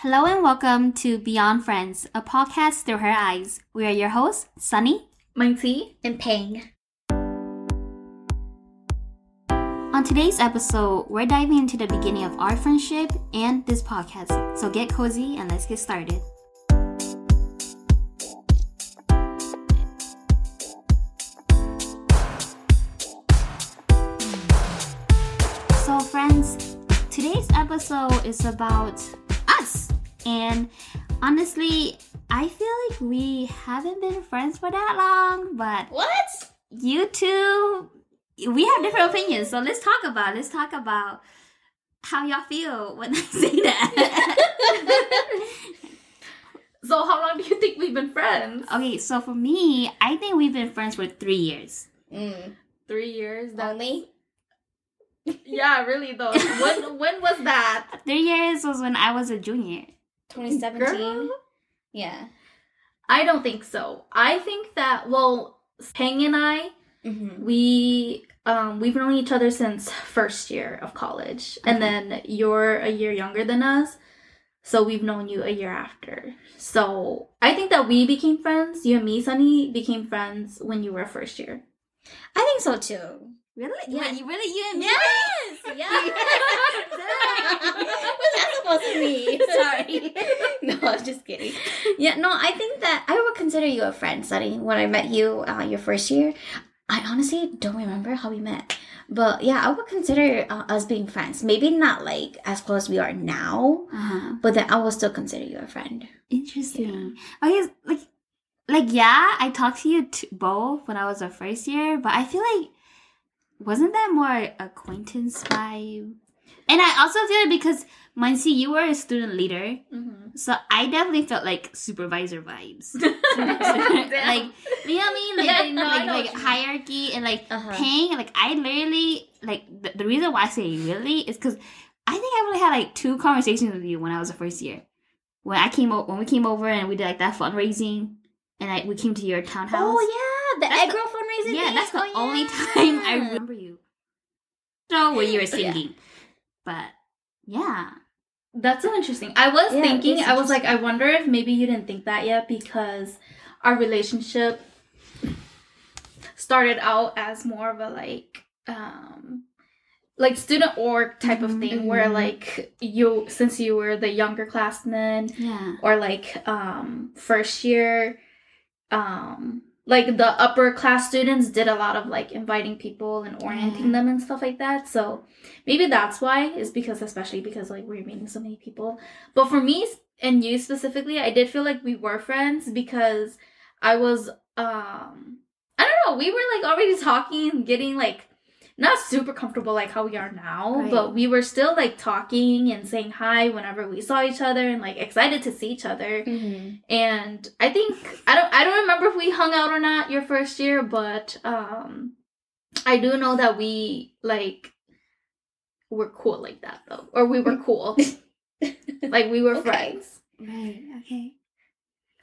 Hello and welcome to Beyond Friends, a podcast through her eyes. We are your hosts, Sunny. Mighty. and Pang. On today's episode, we're diving into the beginning of our friendship and this podcast. So get cozy and let's get started. So, friends, today's episode is about. And honestly, I feel like we haven't been friends for that long, but What? you two we have different opinions so let's talk about let's talk about how y'all feel when i say that So how long do you think we've been friends? okay so for me i think we've been friends for three years Mm. Three years. That, Only? yeah, really though. when when was that? three years was when i was a junior 2017? Girl? Yeah. I don't think so. I think that well, Pang and I, Mm-hmm. we um we've known each other since first year of college, and then you're a year younger than us, so we've known you a year after. So I think that we became friends. You and me, Sunny, became friends when you were first year. I think so too. Really Yeah. Wait, you really you and me Yes! was that supposed to mean? Sorry. no, I'm just kidding. Yeah, no, I think that I would consider you a friend, Sunny. When I met you uh, your first year, I honestly don't remember how we met. But yeah, I would consider uh, us being friends. Maybe not like as close as we are now, uh-huh. but then I will still consider you a friend. interesting okay like like yeah i talked to you t- both when i was a first year but i feel like wasn't that more acquaintance vibe? And i also feel it because Muncie, you were a student leader. Mm-hmm. so i definitely felt like supervisor vibes. Like you know what i mean? Like, Yeah, like, like what you mean. hierarchy and like Uh-huh. Pang. Like i literally like the, the reason why i say really is because i think i only had like two conversations with you when i was a first year. When i came over when we came over and we did like that fundraising and I, we came to your townhouse. Oh yeah, the That's egg roll fundraising. yeah that's the Oh, only yeah. time i remember you so where you were singing but yeah That's so interesting. I was Yeah, thinking, I was like, I wonder if maybe you didn't think that yet because our relationship started out as more of a like, um, like student org type of thing where Mhm. like you, since you were the younger classmen yeah or like, um, first year, um, like the upper class students did a lot of like inviting people and orienting Yeah. them and stuff like that. So maybe that's why is because especially because like we're meeting so many people. But for me and you specifically, I did feel like we were friends because I was um I don't know, we were like already talking and getting like not super comfortable like how we are now, Right. but we were still like talking and saying hi whenever we saw each other and like excited to see each other. Mhm. And I think I don't I don't remember if we hung out or not your first year, but um I do know that we like were cool like that though. Or we were cool. like we were Okay. friends. right okay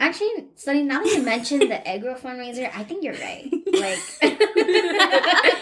Actually, Sunny, now that you mentioned the egg roll fundraiser, I think you're right. Like,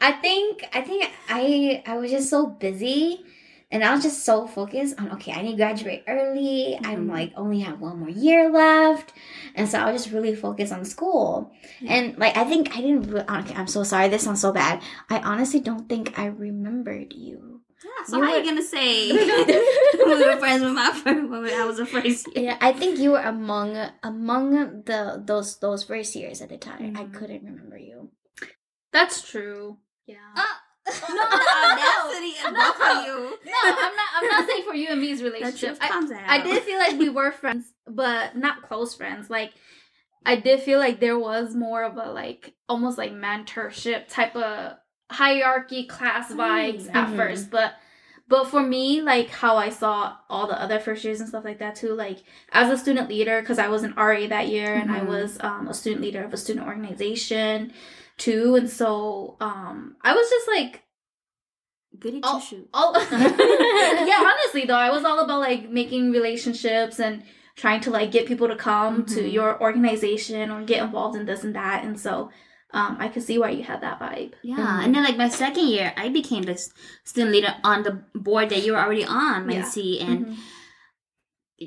I think I think I I was just so busy, and I was just so focused on okay, I need to graduate early. I'm Mhm. like only have one more year left, and so I was just really focused on school. Yeah. And like I think I didn't. re- Okay, I'm so sorry. This sounds so bad. I honestly don't think I remembered you. Yeah, so You how were- you gonna say we were friends with my first when I was a first year? Yeah, I think you were among among the those those first years at the time. I Mhm. couldn't remember you. That's true. Yeah. No, the audacity of No. both of you. no, I'm not I'm not saying for you and me's The relationship. truth I, comes out. I did feel like we were friends, but not close friends. Like I did feel like there was more of a like almost like mentorship type of hierarchy class vibes Right. at first, but but for me, like how I saw all the other first years and stuff like that too, like as a student leader, because I was an RA that year and I Mhm. was um, a student leader of a student organization too, and so um, I was just like goody Oh, two shoes. all yeah honestly though i was all about like making relationships and trying to like get people to come to Mhm. your organization or get involved in this and that and so um, I could see why you had that vibe. Yeah, Mhm. and then like my second year, I became the student leader on the board that you were already on, Yeah. Mincy, and Mhm.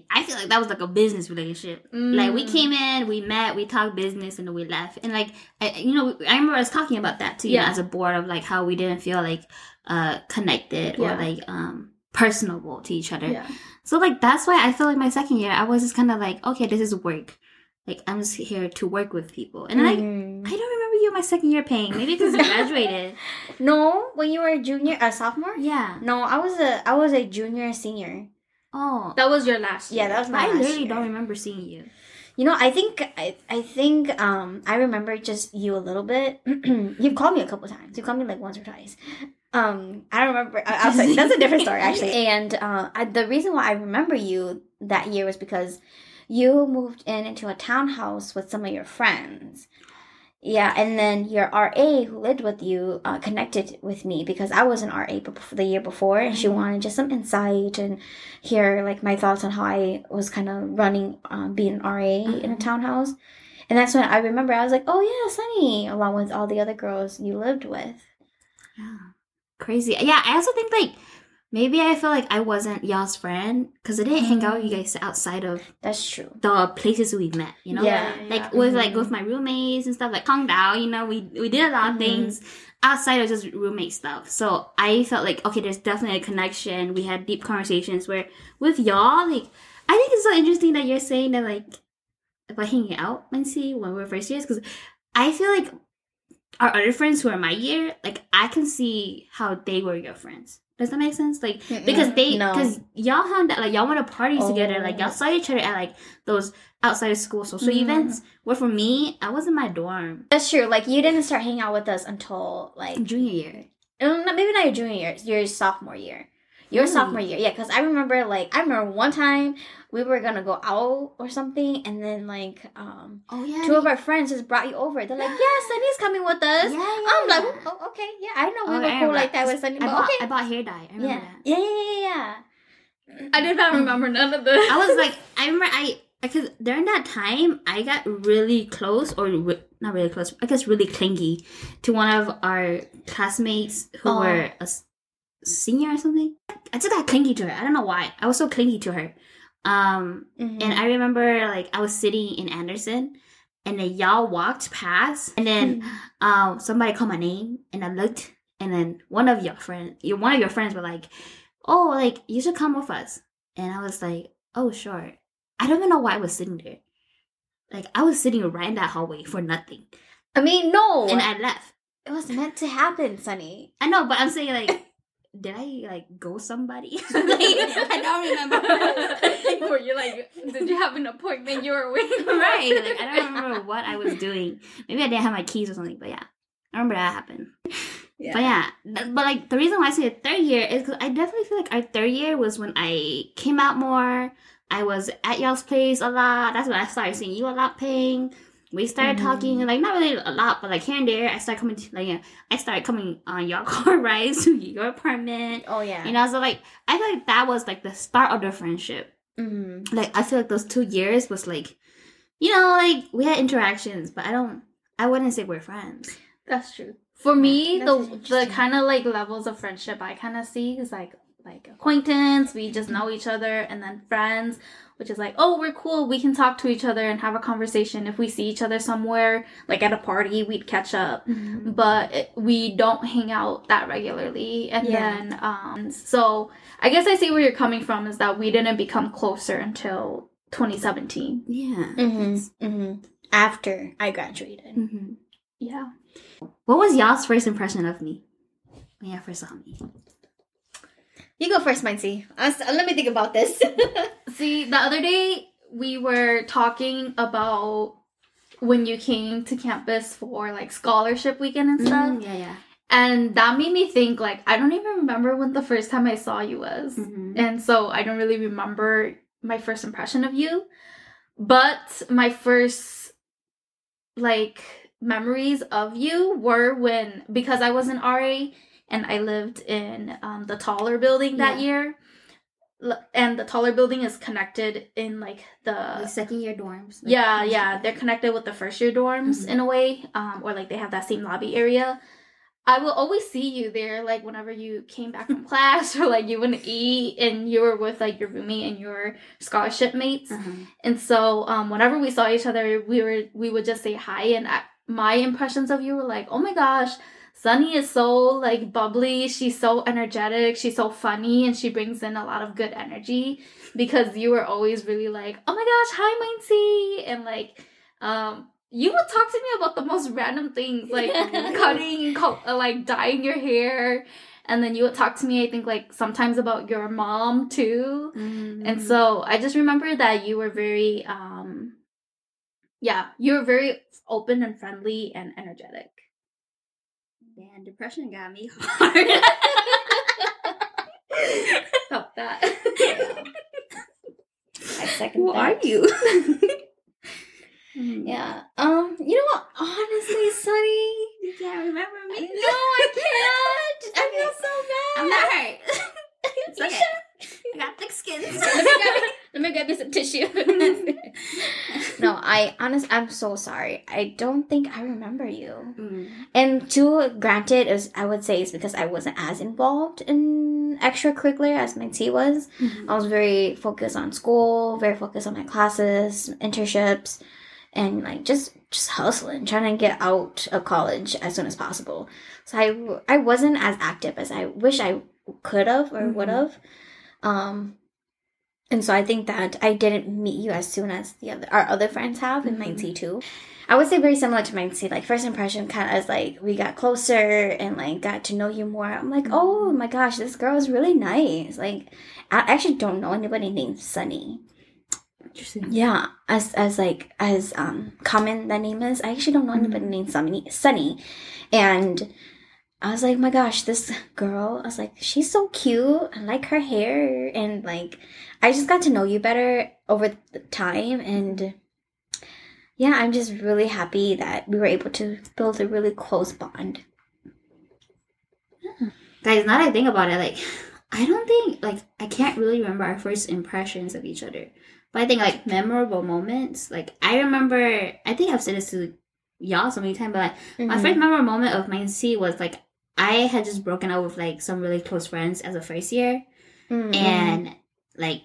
I feel like that was like a business relationship. Like we Mm. came in, we met, we talked business, and then we left. And like, I, you know, I remember us talking about that too. You know, as a board of like how we didn't feel like uh connected Yeah. or like um personable to each other. Yeah. So like that's why I feel like my second year I was just kind of like, okay, this is work. Like I'm just here to work with people, and I Mhm. I don't remember you my second year Pang. Maybe because you graduated. no, when you were a junior, a sophomore. Yeah. No, I was a I was a junior and senior. Oh. That was your last Yeah, year. that was my I literally year. don't remember seeing you. You know, I think I, I think um I remember just you a little bit. You've called me a couple times. You called me like once or twice. Um, I don't remember. I, I was like, that's a different story actually. And uh, I, the reason why I remember you that year was because you moved in into a townhouse with some of your friends. Yeah, and then your RA who lived with you uh, connected with me because I was an RA bef- the year before, and she wanted just some insight and hear like my thoughts on how I was kind of running, um, being an RA in a Mhm. townhouse. And that's when I remember I was like, oh yeah, Sunny, along with all the other girls you lived with. Yeah. Crazy. Yeah, I also think like maybe I feel like I wasn't y'all's friend because I didn't hang out with you guys outside of That's true. the places we met, you know? Yeah. Like with like Mhm. with my roommates and stuff, like Kong Dao, you know, we we did a lot of Mhm. things outside of just roommate stuff. So I felt like okay, there's definitely a connection. We had deep conversations where with y'all, like I think it's so interesting that you're saying that like about hanging out, Lindsay, when we were first years, because I feel like our other friends who are my year, like I can see how they were your friends. Does that make sense? Like because they No. because y'all hung that like y'all went to parties together, like y'all Oh. saw each other at like those outside of school social Mhm. events. Where for me, I was in my dorm That's true. Like you didn't start hanging out with us until like junior year. um, maybe not your junior year, your sophomore year. Your Really? sophomore year, yeah. Because I remember, like, I remember one time we were gonna go out or something, and then like, um, Oh yeah, two of our friends just brought you over. They're like, "Yeah, Sunny's coming with us." Yeah, yeah, I'm like, "Oh, okay, yeah, I know we Oh, were I cool remember. like that with Sunny, I but bought, okay, I bought hair dye. I remember yeah. that. yeah, yeah, yeah, yeah. I did not remember none of this. I was like, I remember I because during that time I got really close or re- not really close. I guess really clingy to one of our classmates who Oh. were a senior or something. I just got clingy to her. I don't know why. I was so clingy to her. Um, Mhm. and I remember like I was sitting in Anderson, and then y'all walked past, and then Mm-hmm. um somebody called my name, and I looked, and then one of your friends, your one of your friends were like, "Oh, like you should come with us," and I was like, "Oh, sure." I don't even know why I was sitting there. Like I was sitting right in that hallway for nothing, I mean, no, and I left. it was meant to happen, Sunny. I know, but I'm saying like. Did I like go somebody? like, I don't remember. Were you like, did you have an appointment you were waiting? right. Like I don't remember what I was doing. Maybe I didn't have my keys or something. But yeah, I remember that happened. Yeah. But yeah, th- but like the reason why I say third year is because I definitely feel like our third year was when I came out more. I was at y'all's place a lot. That's when I started seeing you a lot, Pang. We started Mhm. talking, like not really a lot, but like here and there. I started coming to like yeah, I started coming on your car rides to your apartment. Oh yeah. You know, so like I feel like that was like the start of the friendship Mm-hmm. like I feel like those two years was like, you know, like we had interactions, but I don't, I wouldn't say we're friends. That's true. For me, the the kind of like levels of friendship I kind of see is like like acquaintance, we just know each other, and then friends, which is like, oh, we're cool, we can talk to each other and have a conversation. If we see each other somewhere, like at a party, we'd catch up. But it, we don't hang out that regularly, and Yeah. then um, so I guess I see where you're coming from is that we didn't become closer until 2017. Yeah. Mm-hmm. Mm-hmm. After I graduated. hmm Yeah. What was y'all's first impression of me when y'all first saw me? You go first, Mincy. Uh, let me think about this. See, the other day we were talking about when you came to campus for like scholarship weekend and stuff. Mm, yeah, yeah. And that made me think like I don't even remember when the first time I saw you was. hmm And so I don't really remember my first impression of you. But my first like memories of you were when because I was an RA and I lived in um, the taller building that Yeah. year. And the taller building is connected in like the The second year dorms. like, yeah, yeah, they're connected with the first year dorms Mhm. in a way, um, or like they have that same lobby area. I will always see you there, like whenever you came back from class or like you wouldn't eat and you were with like your roommate and your scholarship mates. Uh-huh. And so, um, whenever we saw each other, we were we would just say hi. And I, my impressions of you were like, oh my gosh, Sunny is so like bubbly. She's so energetic. She's so funny, and she brings in a lot of good energy. Because you were always really like, oh my gosh, hi, Mincy, and like, um, you would talk to me about the most random things, like cutting, co- uh, like dyeing your hair. And then you would talk to me, I think, like sometimes about your mom too. Mm-hmm. And so I just remember that you were very, um, yeah, you were very open and friendly and energetic. Man, depression got me hard. Felt that. I second Who that. are you? Yeah. Um. You know what? Honestly, Sunny. You can't remember me. No. I can't. I feel so bad. I'm not hurt. It's You okay. I got thick skin. let me grab let me grab you some tissue. No, I honest I'm so sorry. I don't think I remember you. Mm. And to granted, was, I would say it's because I wasn't as involved in extracurricular as my T was. Mhm. I was very focused on school, very focused on my classes, internships, and like just just hustling, trying to get out of college as soon as possible. So I I wasn't as active as I wish I could have or Mhm. would have. Um, and so I think that I didn't meet you as soon as the other our other friends have in Mhm. my T too. I would say very similar to my T. Like first impression, kind of as like we got closer and like got to know you more. I'm like, oh my gosh, this girl is really nice. Like I actually don't know anybody named Sunny. Interesting. Yeah, as as like as um common that name is, I actually don't know anybody named Sunny. Sunny, and I was like, my gosh, this girl. I was like, she's so cute. I like her hair, and like, I just got to know you better over the time, and yeah, I'm just really happy that we were able to build a really close bond. Guys, now that I think about it, like, I don't think, like, I can't really remember our first impressions of each other. But I think, like, memorable moments, like, I remember, I think I've said this to y'all so many times, but like, my Mhm. first memorable moment of mine C was, like, I had just broken up with, like, some really close friends as a first year. Mhm. And, like,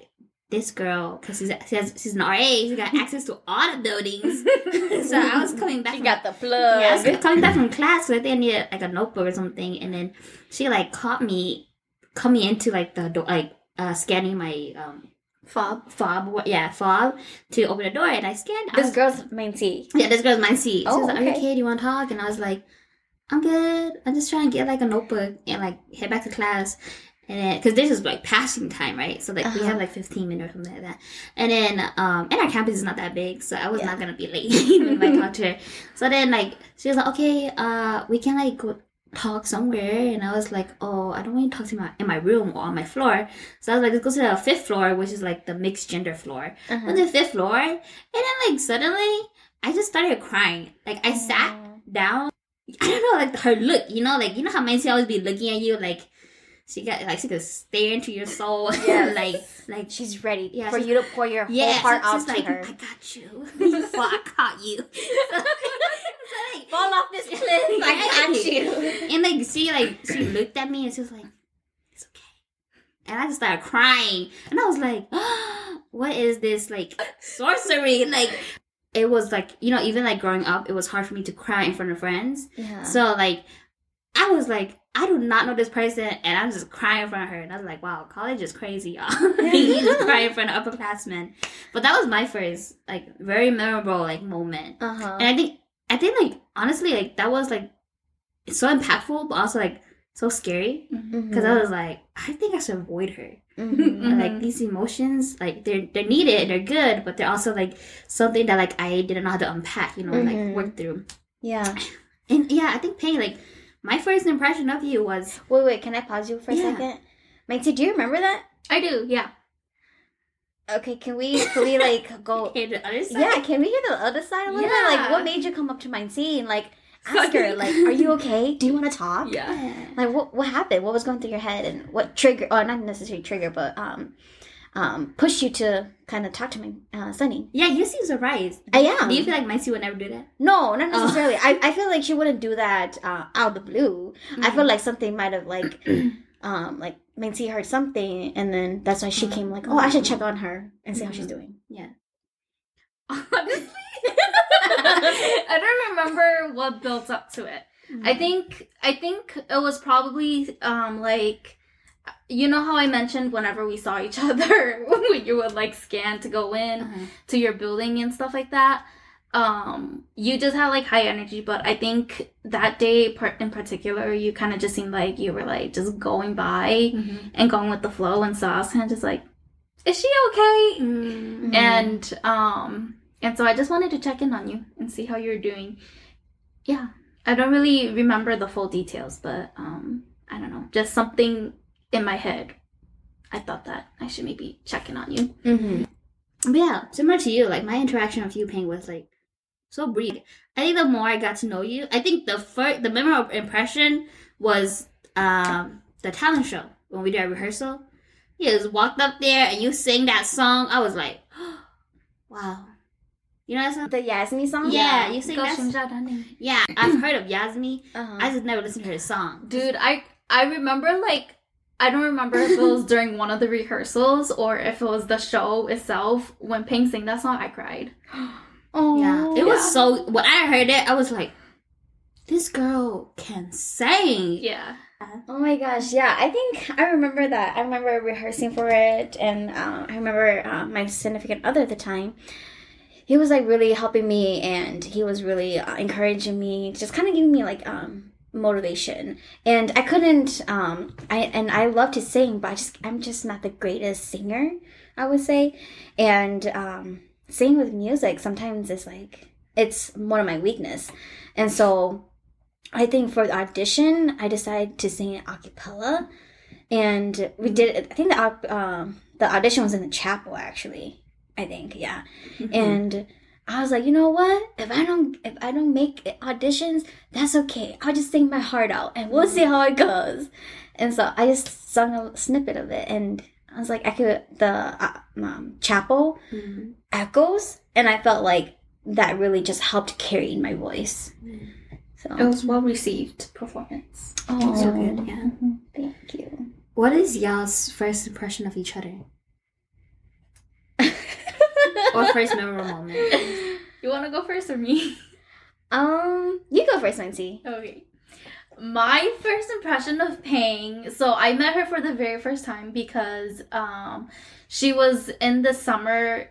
this girl, because she's, she has, she's an RA, she got access to all the buildings. so I was coming back she from got the plug. yeah, I was coming back from class because I think I needed like a notebook or something, and then she like caught me coming into like the door, like uh, scanning my um Fob. fob, yeah, fob to open the door, and I scanned. I This was- girl's main T. yeah, this girl's my seat. She Oh, was like, "Are you okay. okay? Do you want to talk?" And I was like, "I'm good. I'm just trying to get like a notebook and like head back to class." And then, because this is like passing time, right? So like we Uh-huh. have like 15 minutes or something like that. And then, um, and our campus is not that big, so I was Yeah. not gonna be late when I talked to her. So then, like, she was like, "Okay, uh, we can like go talk somewhere." And I was like, "Oh, I don't want to talk to my in my room or on my floor." So I was like, "Let's go to the fifth floor, which is like the mixed gender floor." Uh-huh. on the fifth floor, and then like suddenly I just started crying. Like I sat down. I don't know, like her look, you know, like you know how Mancy always be looking at you, like she got like she could stare into your soul, Yes. like like She's ready Yeah, for you to pour your yeah, whole heart so out to like, her. I got you before I caught you. so, like, Fall off this cliff! I got you. and like she like she looked at me and she was like, "It's okay," and I just started crying, and I was like, "What is this like sorcery?" Like it was like you know even like growing up, it was hard for me to cry in front of friends. Yeah. So like I was like, I do not know this person, and I'm just crying in front of her, and I was like, "Wow, college is crazy, y'all." you just cry in front of upperclassmen. But that was my first like very memorable like moment. uh huh. And I think I think like honestly like that was like so impactful but also like so scary because I was like I think I should avoid her. Mhm. Like these emotions like they're they're needed they're good but they're also like something that like I didn't know how to unpack you know and, Mhm. like work through. yeah. And yeah, I think pain. like my first impression of you was Wait, wait. Can I pause you for a Yeah. second? Maxie, do you remember that? I do, yeah. Okay, can we can we like go? hey the other side. Yeah, can we hear the other side a little bit? Like, what made you come up to my scene? Like, ask her, like, are you okay? Do you want to talk? Yeah. Like, what what happened? What was going through your head, and what trigger? Oh, not necessarily trigger, but um, um, push you to kind of talk to me, uh, Sunny. Yeah, you seem surprised. I am. Do you feel like Maxie would never do that? No, not Oh. necessarily. I, I feel like she wouldn't do that uh, out of the blue. I feel like something might have like, um, like Mincy heard something, and then that's why she came like, oh, I should check on her and see how she's doing. Yeah. Honestly, I don't remember what built up to it. I think I think it was probably um like you know how I mentioned whenever we saw each other when you would like scan to go in Uh-huh. to your building and stuff like that. Um, you just had like high energy, but I think that day in particular, you kind of just seemed like you were like just going by Mhm. and going with the flow, and so I was kind of just like, "Is she okay?" Mm. and um and so i just wanted to check in on you and see how you're doing yeah i don't really remember the full details but um i don't know just something in my head i thought that i should maybe check in on you Mm-hmm. But yeah, similar to you, like my interaction with you, Ping, was like so brief. I think the more I got to know you, I think the first, the memorable impression was um the talent show when we did our rehearsal. You just walked up there and you sang that song. I was like, wow. You know that song? The Yasmi song. Yeah, you sing Go that. Shinja Dani. Yeah, I've heard of Yasmi. Uh-huh. I just never listened to her song. dude i i remember like I don't remember if it was during one of the rehearsals or if it was the show itself. When Pink sang that song, I cried. oh, Yeah, it Yeah. was so. When I heard it, I was like, "This girl can sing." Yeah. Oh my gosh, yeah. I think I remember that. I remember rehearsing for it, and uh, I remember uh, my significant other at the time. He was like really helping me, and he was really uh, encouraging me, just kind of giving me like um, motivation. And I couldn't, um, I and I love to sing, but I just I'm just not the greatest singer, I would say. And um, singing with music sometimes is like it's one of my weakness, and so I think for the audition, I decided to sing a cappella, and we did. I think the um, the audition was in the chapel actually. I think yeah, and I was like, you know what? If I don't if I don't make auditions, that's okay. I'll just sing my heart out, and we'll see how it goes. And so I just sung a snippet of it, and I was like, I could the uh, um, chapel Mhm. echoes, and I felt like that really just helped carry my voice. So It was well received performance. Oh, So good, yeah. Thank you. What is y'all's first impression of each other, or first memorable moment? You want to go first or me? um, you go first, Nancy. Okay. My first impression of Pang, so I met her for the very first time because um she was in the summer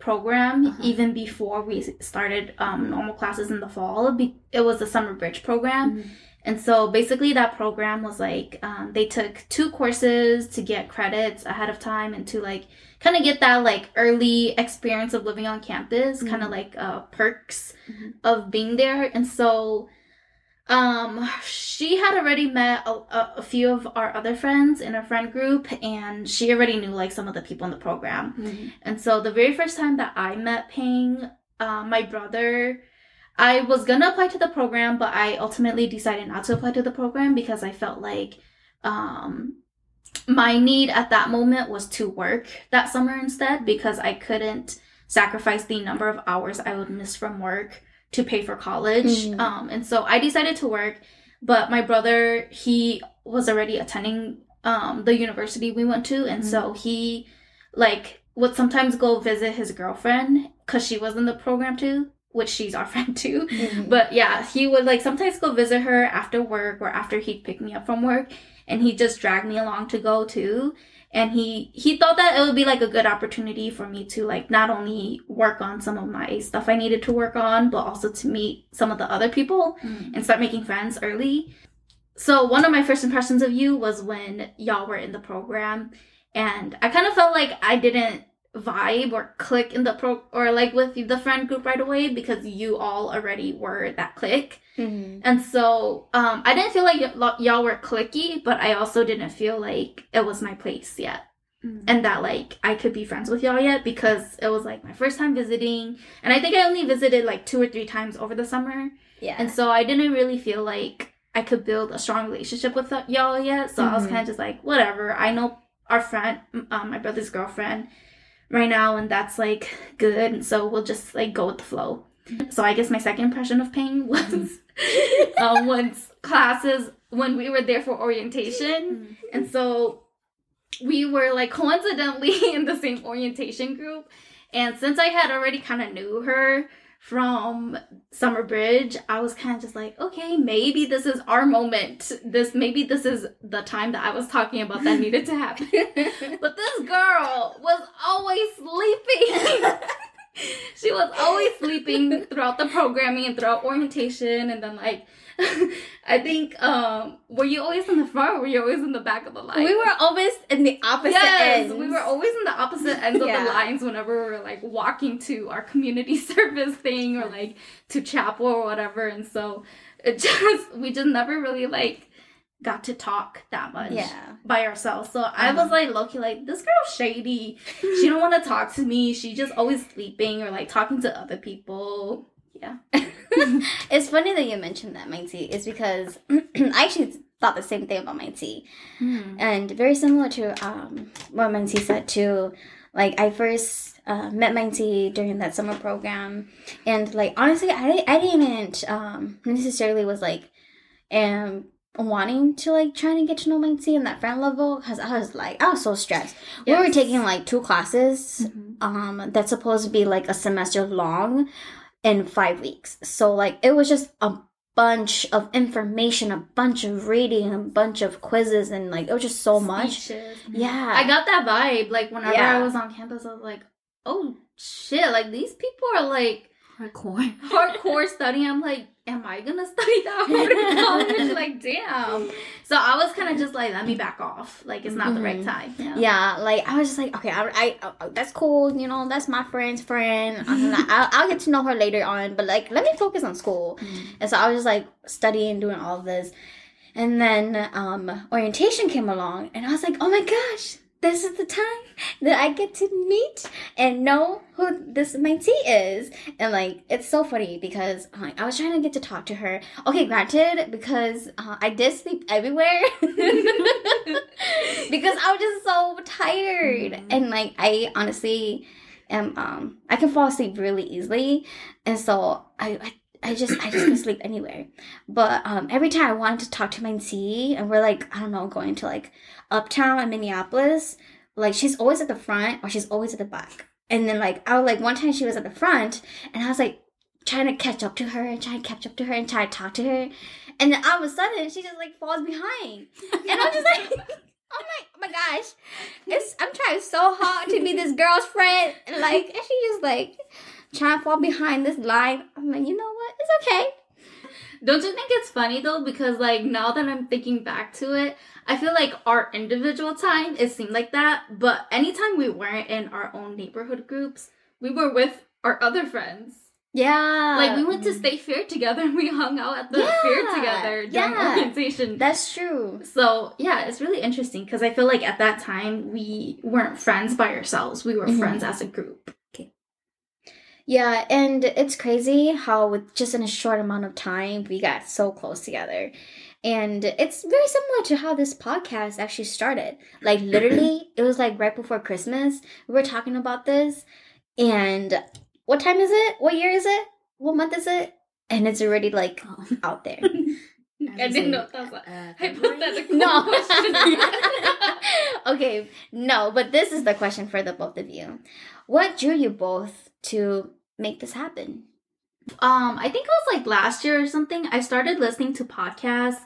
program Uh-huh. even before we started um normal classes in the fall. It was the summer bridge program. Mhm. And so basically that program was like um, they took two courses to get credits ahead of time and to like kind of get that like early experience of living on campus, kind of like uh, perks Mhm. of being there. And so um she had already met a, a, a few of our other friends in our friend group and she already knew like some of the people in the program Mhm. and so the very first time that I met Ping, uh, my brother, I was gonna apply to the program, but I ultimately decided not to apply to the program because I felt like um, my need at that moment was to work that summer instead because I couldn't sacrifice the number of hours I would miss from work to pay for college. Mhm. Um, and so I decided to work, but my brother, he was already attending um, the university we went to, and so he like would sometimes go visit his girlfriend because she was in the program too, which she's our friend too. But yeah, he would like sometimes go visit her after work or after he'd pick me up from work, and he just dragged me along to go too. And he he thought that it would be like a good opportunity for me to like not only work on some of my stuff I needed to work on, but also to meet some of the other people Mm. and start making friends early. So one of my first impressions of you was when y'all were in the program, and I kind of felt like I didn't vibe or click in the pro or like with the friend group right away because you all already were that click. Mhm. And so um, I didn't feel like y- y'all were clicky, but I also didn't feel like it was my place yet. Mhm. And that like I could be friends with y'all yet because it was like my first time visiting. And I think I only visited like two or three times over the summer. Yeah. And so I didn't really feel like I could build a strong relationship with y'all yet. So I was Mhm. kind of just like, whatever. I know our friend, um, my brother's girlfriend, right now, and that's like good. And so we'll just like go with the flow. So I guess my second impression of Ping was um, once classes when we were there for orientation, and so we were like coincidentally in the same orientation group. And since I had already kind of knew her from Summer Bridge, I was kind of just like, okay, maybe this is our moment. This maybe this is the time that I was talking about that needed to happen. but this girl was always sleeping. she was always sleeping throughout the programming and throughout orientation and then like I think um were you always in the front or were you always in the back of the line? we were always in the opposite yes, ends. we were always in the opposite ends Yeah. of the lines whenever we were like walking to our community service thing or like to chapel or whatever. And so it just we just never really like got to talk that much Yeah. by ourselves. So I Uh-huh. was like Loki like this girl's shady. She don't want to talk to me. She just always sleeping or like talking to other people. Yeah. it's funny that you mentioned that, Mighty. is because I actually thought the same thing about Mighty. And very similar to um, what Minty said too. Like I first uh, met Minty during that summer program, and like honestly, I I didn't um, necessarily was like um wanting to like trying to get to know Minty in that friend level because I was like I was so stressed. We were taking like two classes Mhm. um that's supposed to be like a semester long in five weeks. So like it was just a bunch of information, a bunch of reading, a bunch of quizzes, and like it was just so much. Speeches. Yeah, I got that vibe. Like whenever Yeah. I was on campus, I was like, oh shit, like these people are like Hardcore. hardcore studying. I'm like, am I gonna study that hard in college? like, damn. So I was kind of just like, let me back off. Like, it's not the right Mhm. time. Yeah. yeah. Like I was just like, okay, I, I, I that's cool. You know, that's my friend's friend. I'm not- I'll, I'll get to know her later on. But like, let me focus on school. And so I was just like studying, doing all of this. And then um, orientation came along, and I was like, oh my gosh, this is the time that I get to meet and know who this mentee is. And like, it's so funny because like, I was trying to get to talk to her. Okay, granted, because uh, I did sleep everywhere. because I was just so tired. Mhm. And like, I honestly am, um, I can fall asleep really easily. And so I, I I just I just could sleep anywhere. But um every time I wanted to talk to my T and we're like, I don't know, going to like uptown in Minneapolis, like she's always at the front or she's always at the back. And then like I was like one time she was at the front and I was like trying to catch up to her and trying to catch up to her and try to talk to her. And then all of a sudden she just like falls behind. And I'm just like Oh my, oh my gosh. It's I'm trying so hard to be this girl's friend. And like and she just like trying to fall behind this line. I'm like, you know what? It's okay. Don't you think it's funny though? Because like now that I'm thinking back to it, I feel like our individual time it seemed like that. But anytime we weren't in our own neighborhood groups, we were with our other friends. Yeah. Like we went to State Fair together and we hung out at the fair together during yeah. orientation. That's true. so yeah, it's really interesting because I feel like at that time we weren't friends by ourselves. We were Mhm. friends as a group. Yeah, and it's crazy how with just in a short amount of time we got so close together. And it's very similar to how this podcast actually started. Like literally, it was like right before Christmas. We were talking about this. And what time is it? What year is it? What month is it? And it's already like Oh. out there. I didn't know that was a Uh, hypothetical No. question. okay, no, but this is the question for the both of you. What drew you both to make this happen? um i think it was like last year or something i started listening to podcasts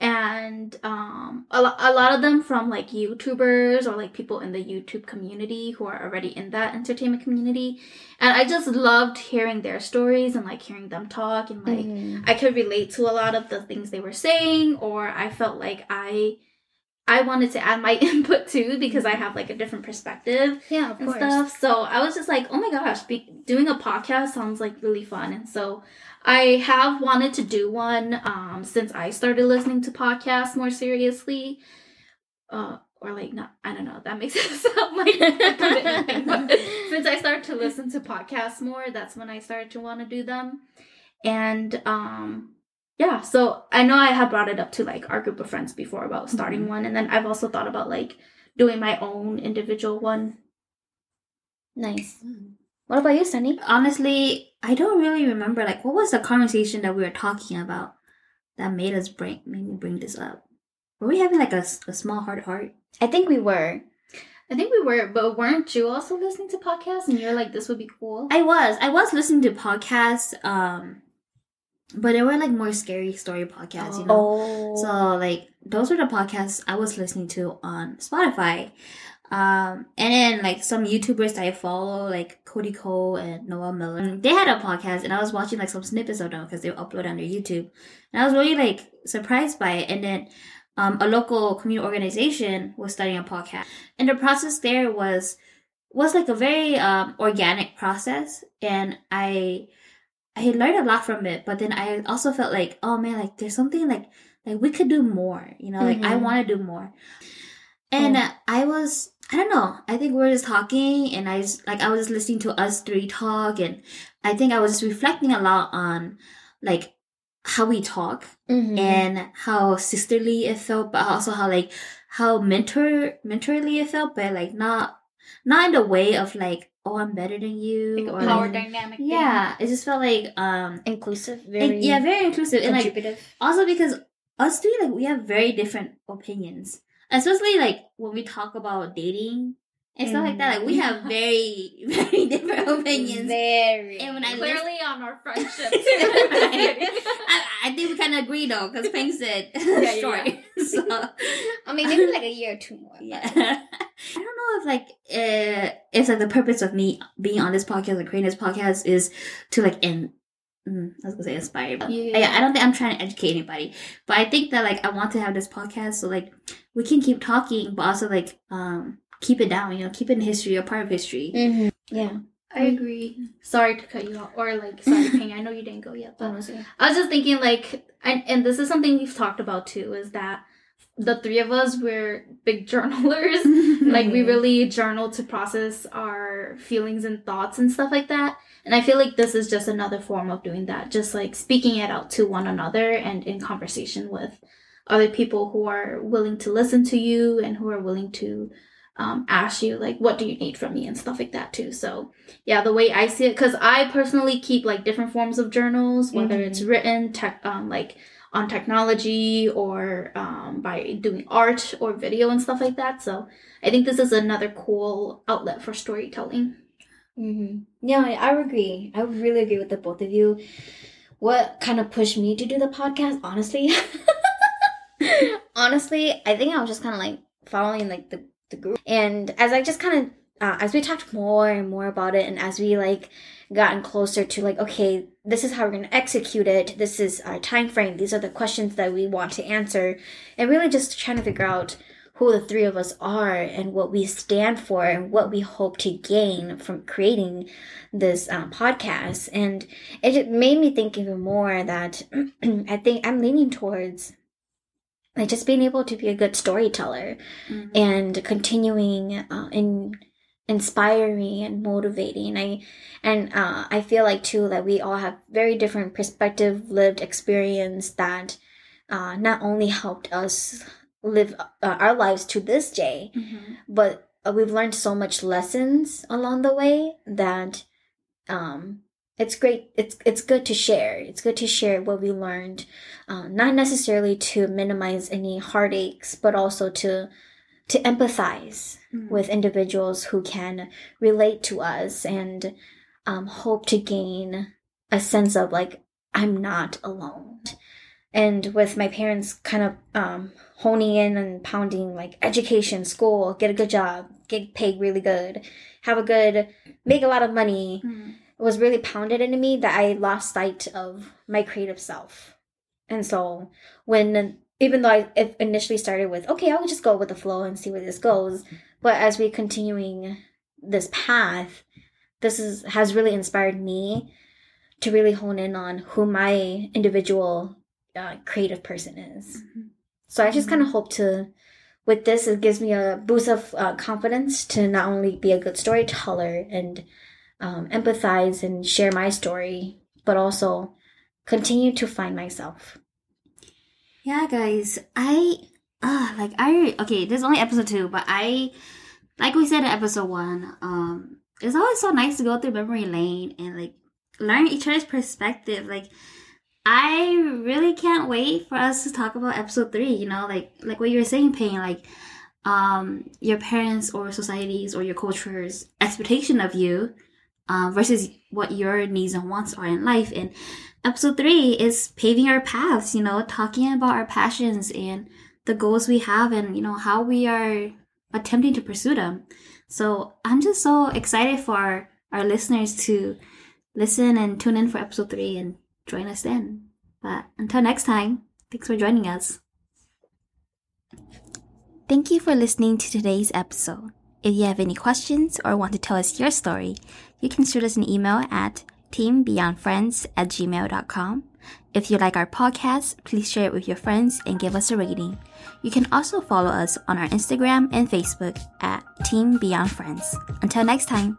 and um a, lo- a lot of them from like youtubers or like people in the youtube community who are already in that entertainment community and i just loved hearing their stories and like hearing them talk and like Mhm. i could relate to a lot of the things they were saying or i felt like i i wanted to add my input too because i have like a different perspective Yeah, of and stuff. So I was just like, oh my gosh, be- doing a podcast sounds like really fun. And so I have wanted to do one um, since I started listening to podcasts more seriously. Uh, or like not, I don't know. That makes it sound like a commitment thing, but since I started to listen to podcasts more, that's when I started to want to do them. And um, yeah, so I know I have brought it up to like our group of friends before about starting one, and then I've also thought about like doing my own individual one. Nice. What about you, Sunny? Honestly, I don't really remember. Like, what was the conversation that we were talking about that made us bring made me bring this up? Were we having like a, a small heart heart? I think we were. I think we were, but weren't you also listening to podcasts and you're like, this would be cool? I was. I was listening to podcasts, um, but they were like more scary story podcasts, you know. Oh. So like those were the podcasts I was listening to on Spotify. Um, and then like some YouTubers that I follow, like Cody Ko and Noel Miller, they had a podcast, and I was watching like some snippets of them because they upload on their YouTube, and I was really like surprised by it. And then um, a local community organization was starting a podcast, and the process there was was like a very um, organic process, and I I learned a lot from it. But then I also felt like, oh man, like there's something like like we could do more, you know, like I Mhm. want to do more. And Oh. I was, I don't know. I think we were just talking, and I just, like I was just listening to us three talk, and I think I was just reflecting a lot on like how we talk Mhm. and how sisterly it felt, but also how like how mentor mentorly it felt, but like not not in the way of like oh I'm better than you Like a or power like, dynamic. thing. yeah. It just felt like um inclusive, and- very yeah very inclusive and like also because us three like we have very different opinions especially like when we talk about dating and stuff like that like we have very very different opinions Very. And when I Clearly on our friendship. I, I think we kind of agree though because Pang said yeah, short yeah. so I mean, maybe like a year or two more. yeah i don't know if like uh if like the purpose of me being on this podcast or creating this podcast is to like in mm, i was gonna say inspire but Yeah. yeah, i don't think i'm trying to educate anybody but i think that like i want to have this podcast so like we can keep talking but also like um keep it down you know keep it in history or part of history Mhm. Yeah. I agree. Sorry to cut you off, or like, sorry, Ping. I know you didn't go yet, but. I was just thinking, like, and, and this is something we've talked about too, is that the three of us we're big journalers. like, we really journal to process our feelings and thoughts and stuff like that. And I feel like this is just another form of doing that, just like speaking it out to one another and in conversation with other people who are willing to listen to you and who are willing to um, ask you like what do you need from me and stuff like that too so yeah the way i see it because i personally keep like different forms of journals whether Mhm. it's written tech um, like on technology or um, by doing art or video and stuff like that so i think this is another cool outlet for storytelling Mm-hmm. Yeah, I I agree. I really agree with the both of you. What kind of pushed me to do the podcast, honestly? honestly, I think I was just kind of like following like the, the group. And as I just kind of, uh, as we talked more and more about it, and as we like gotten closer to like, okay, this is how we're going to execute it. This is our time frame. These are the questions that we want to answer. And really just trying to figure out who the three of us are and what we stand for and what we hope to gain from creating this uh, podcast. And it made me think even more that I think I'm leaning towards like just being able to be a good storyteller Mhm. and continuing uh, in inspiring and motivating i and uh, i feel like too that we all have very different perspective lived experience that uh, not only helped us live uh, our lives to this day Mhm. but uh, we've learned so much lessons along the way that um it's great it's it's good to share it's good to share what we learned uh, not necessarily to minimize any heartaches but also to to empathize Mhm. with individuals who can relate to us and um, hope to gain a sense of like i'm not alone and with my parents kind of um, honing in and pounding like education school get a good job get paid really good have a good make a lot of money Mhm. Was really pounded into me that i lost sight of my creative self. And so when even though i initially started with okay i'll just go with the flow and see where this goes but as we continuing this path this is has really inspired me to really hone in on who my individual uh, creative person is. Mhm. so i just kind of hope to with this it gives me a boost of uh, confidence to not only be a good storyteller and um, empathize and share my story but also continue to find myself Yeah, guys, I uh, like I okay, this is only episode two, but I like we said in episode one, um, it's always so nice to go through memory lane and like learn each other's perspective. Like I really can't wait for us to talk about episode three, you know, like like what you were saying, Pain, like um your parents or societies or your culture's expectation of you uh, versus what your needs and wants are in life. And episode three is paving our paths, you know, talking about our passions and the goals we have and, you know, how we are attempting to pursue them. So I'm just so excited for our listeners to listen and tune in for episode three and join us then. But until next time, thanks for joining us. Thank you for listening to today's episode. If you have any questions or want to tell us your story, you can shoot us an email at teambeyondfriends at gmail.com. If you like our podcast, please share it with your friends and give us a rating. You can also follow us on our Instagram and Facebook at Team Beyond Friends. Until next time.